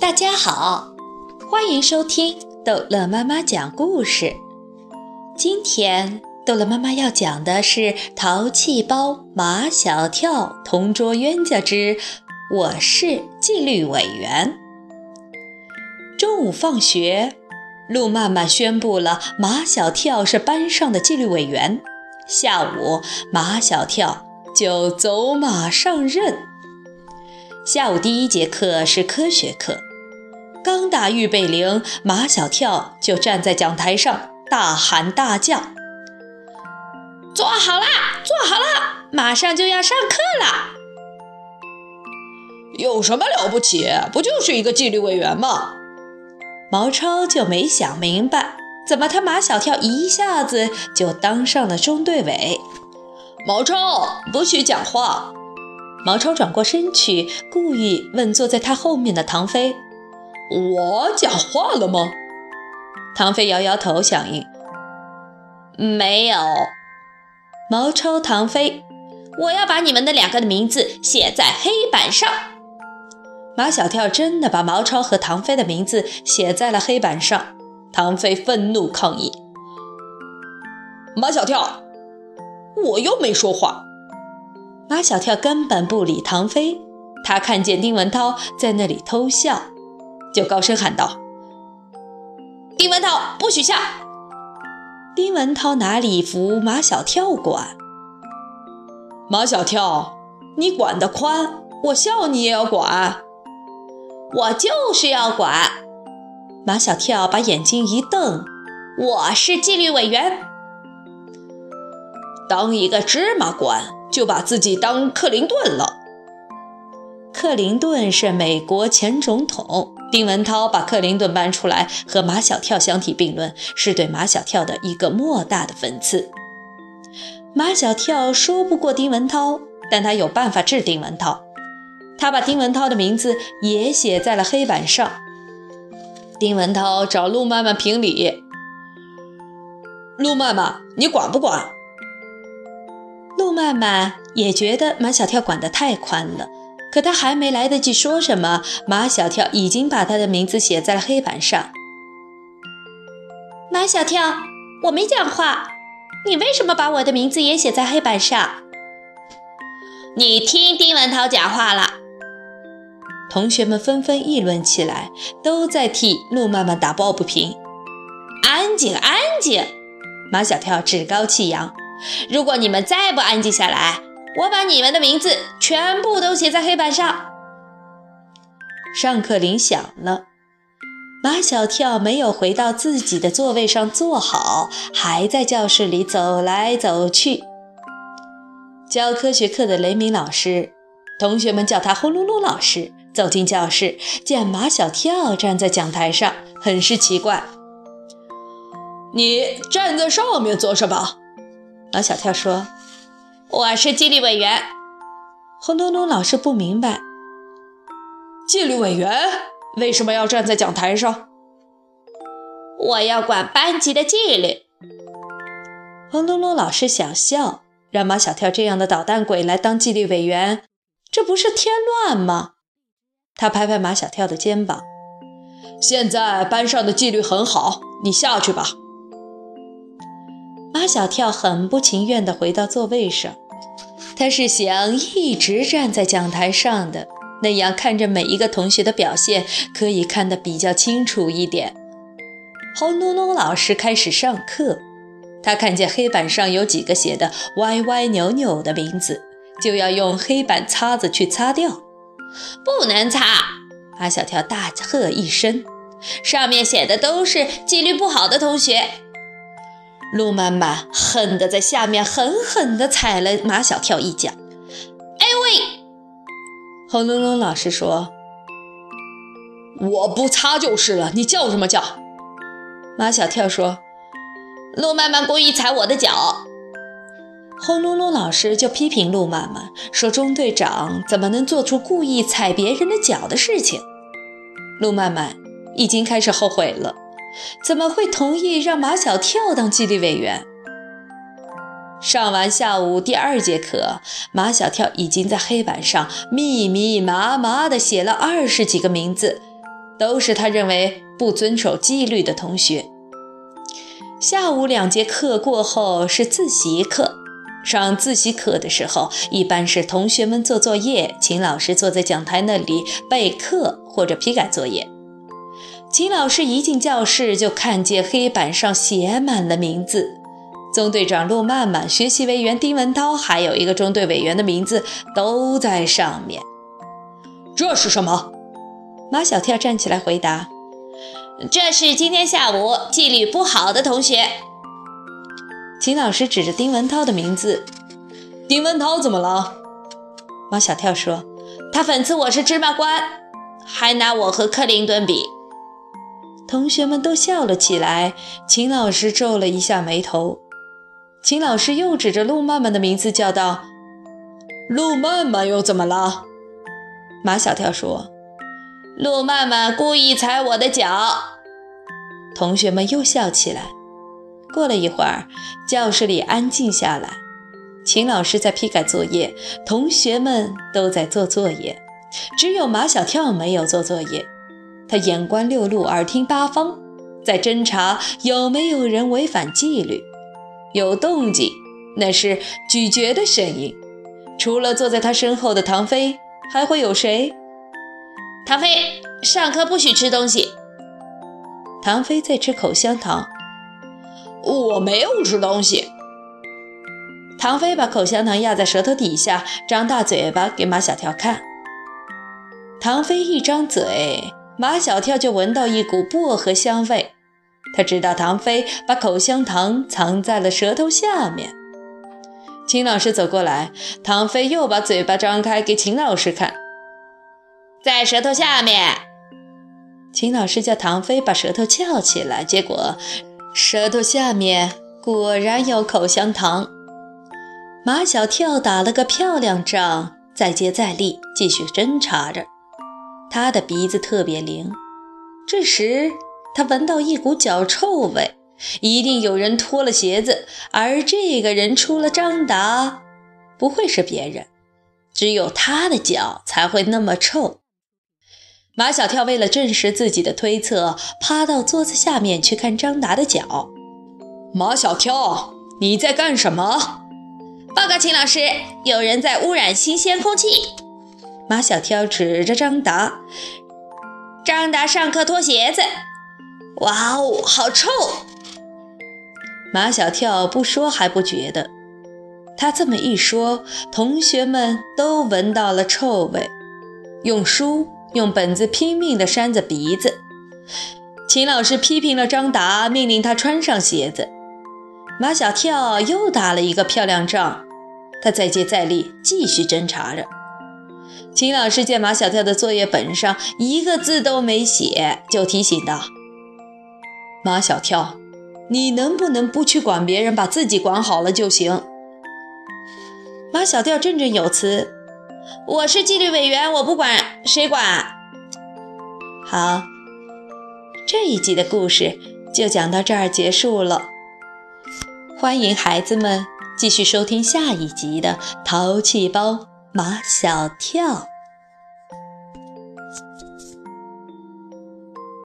大家好，欢迎收听逗乐妈妈讲故事。今天逗乐妈妈要讲的是《淘气包马小跳同桌冤家之我是纪律委员》。中午放学，路曼曼宣布了马小跳是班上的纪律委员。下午，马小跳就走马上任。下午第一节课是科学课。刚打预备铃，马小跳就站在讲台上大喊大叫：“坐好啦，坐好啦，马上就要上课了！有什么了不起？不就是一个纪律委员吗？”毛超就没想明白，怎么他马小跳一下子就当上了中队委。毛超，不许讲话！毛超转过身去，故意问坐在他后面的唐飞。我讲话了吗？唐飞摇摇头，响应。没有。毛超、唐飞，我要把你们的两个的名字写在黑板上。马小跳真的把毛超和唐飞的名字写在了黑板上。唐飞愤怒抗议：“马小跳，我又没说话。”马小跳根本不理唐飞，他看见丁文涛在那里偷笑。就高声喊道：“丁文涛，不许笑！”丁文涛哪里服马小跳管？马小跳，你管得宽，我笑你也要管。我就是要管。马小跳把眼睛一瞪：“我是纪律委员，当一个芝麻官就把自己当克林顿了。”克林顿是美国前总统。丁文涛把克林顿搬出来和马小跳相提并论，是对马小跳的一个莫大的讽刺。马小跳说不过丁文涛，但他有办法治丁文涛。他把丁文涛的名字也写在了黑板上。丁文涛找陆曼曼评理：“陆曼曼，你管不管？”陆曼曼也觉得马小跳管得太宽了。可他还没来得及说什么，马小跳已经把他的名字写在了黑板上。马小跳，我没讲话，你为什么把我的名字也写在黑板上？你听丁文涛讲话了。同学们纷纷议论起来，都在替陆曼曼打抱不平。安静，安静！马小跳趾高气扬。如果你们再不安静下来，我把你们的名字全部都写在黑板上。上课铃响了，马小跳没有回到自己的座位上坐好，还在教室里走来走去。教科学课的雷鸣老师，同学们叫他“轰隆隆老师”，走进教室，见马小跳站在讲台上，很是奇怪。你站在上面做什么？马小跳说。我是纪律委员，红彤彤老师不明白，纪律委员为什么要站在讲台上？我要管班级的纪律。红彤彤老师想笑，让马小跳这样的捣蛋鬼来当纪律委员，这不是添乱吗？他拍拍马小跳的肩膀，现在班上的纪律很好，你下去吧。马小跳很不情愿地回到座位上，他是想一直站在讲台上的，那样看着每一个同学的表现，可以看得比较清楚一点。轰隆隆老师开始上课，他看见黑板上有几个写的歪歪扭扭的名字，就要用黑板擦子去擦掉。不能擦！马小跳大喝一声，上面写的都是纪律不好的同学。陆曼曼恨得在下面狠狠地踩了马小跳一脚。哎喂！轰隆隆老师说：“我不擦就是了，你叫什么叫？”马小跳说：“陆曼曼故意踩我的脚。”轰隆隆老师就批评陆曼曼说：“中队长怎么能做出故意踩别人的脚的事情？”陆曼曼已经开始后悔了。怎么会同意让马小跳当纪律委员？上完下午第二节课，马小跳已经在黑板上密密麻麻地写了二十几个名字，都是他认为不遵守纪律的同学。下午两节课过后是自习课，上自习课的时候，一般是同学们做作业，秦老师坐在讲台那里备课或者批改作业。秦老师一进教室就看见黑板上写满了名字，中队长陆曼曼、学习委员丁文涛，还有一个中队委员的名字都在上面。这是什么？马小跳站起来回答。这是今天下午纪律不好的同学。秦老师指着丁文涛的名字：“丁文涛怎么了？”马小跳说：“他讽刺我是芝麻官，还拿我和克林顿比。”同学们都笑了起来。秦老师皱了一下眉头。秦老师又指着陆曼曼的名字叫道：“陆曼曼又怎么了？”马小跳说。陆曼曼故意踩我的脚，同学们又笑起来。过了一会儿，教室里安静下来。秦老师在批改作业，同学们都在做作业，只有马小跳没有做作业。他眼观六路，耳听八方，在侦查有没有人违反纪律。有动静，那是咀嚼的声音。除了坐在他身后的唐飞，还会有谁？唐飞，上课不许吃东西。唐飞在吃口香糖。我没有吃东西。唐飞把口香糖压在舌头底下，张大嘴巴给马小跳看。唐飞一张嘴，马小跳就闻到一股薄荷香味。他知道唐飞把口香糖藏在了舌头下面。秦老师走过来，唐飞又把嘴巴张开给秦老师看。在舌头下面，秦老师叫唐飞把舌头翘起来，结果舌头下面果然有口香糖。马小跳打了个漂亮仗，再接再厉，继续侦查着。他的鼻子特别灵。这时他闻到一股脚臭味，一定有人脱了鞋子，而这个人除了张达，不会是别人，只有他的脚才会那么臭。马小跳为了证实自己的推测，趴到桌子下面去看张达的脚。马小跳，你在干什么？报告秦老师，有人在污染新鲜空气。马小跳指着张达，张达上课脱鞋子。哇哦，好臭！马小跳不说还不觉得，他这么一说，同学们都闻到了臭味。用书。用本子拼命地扇着鼻子。秦老师批评了张达，命令他穿上鞋子。马小跳又打了一个漂亮仗，他再接再厉，继续侦查着。秦老师见马小跳的作业本上一个字都没写，就提醒道：“马小跳，你能不能不去管别人，把自己管好了就行？”马小跳振振有词。我是纪律委员，我不管，谁管？好，这一集的故事就讲到这儿结束了。欢迎孩子们继续收听下一集的《淘气包马小跳》。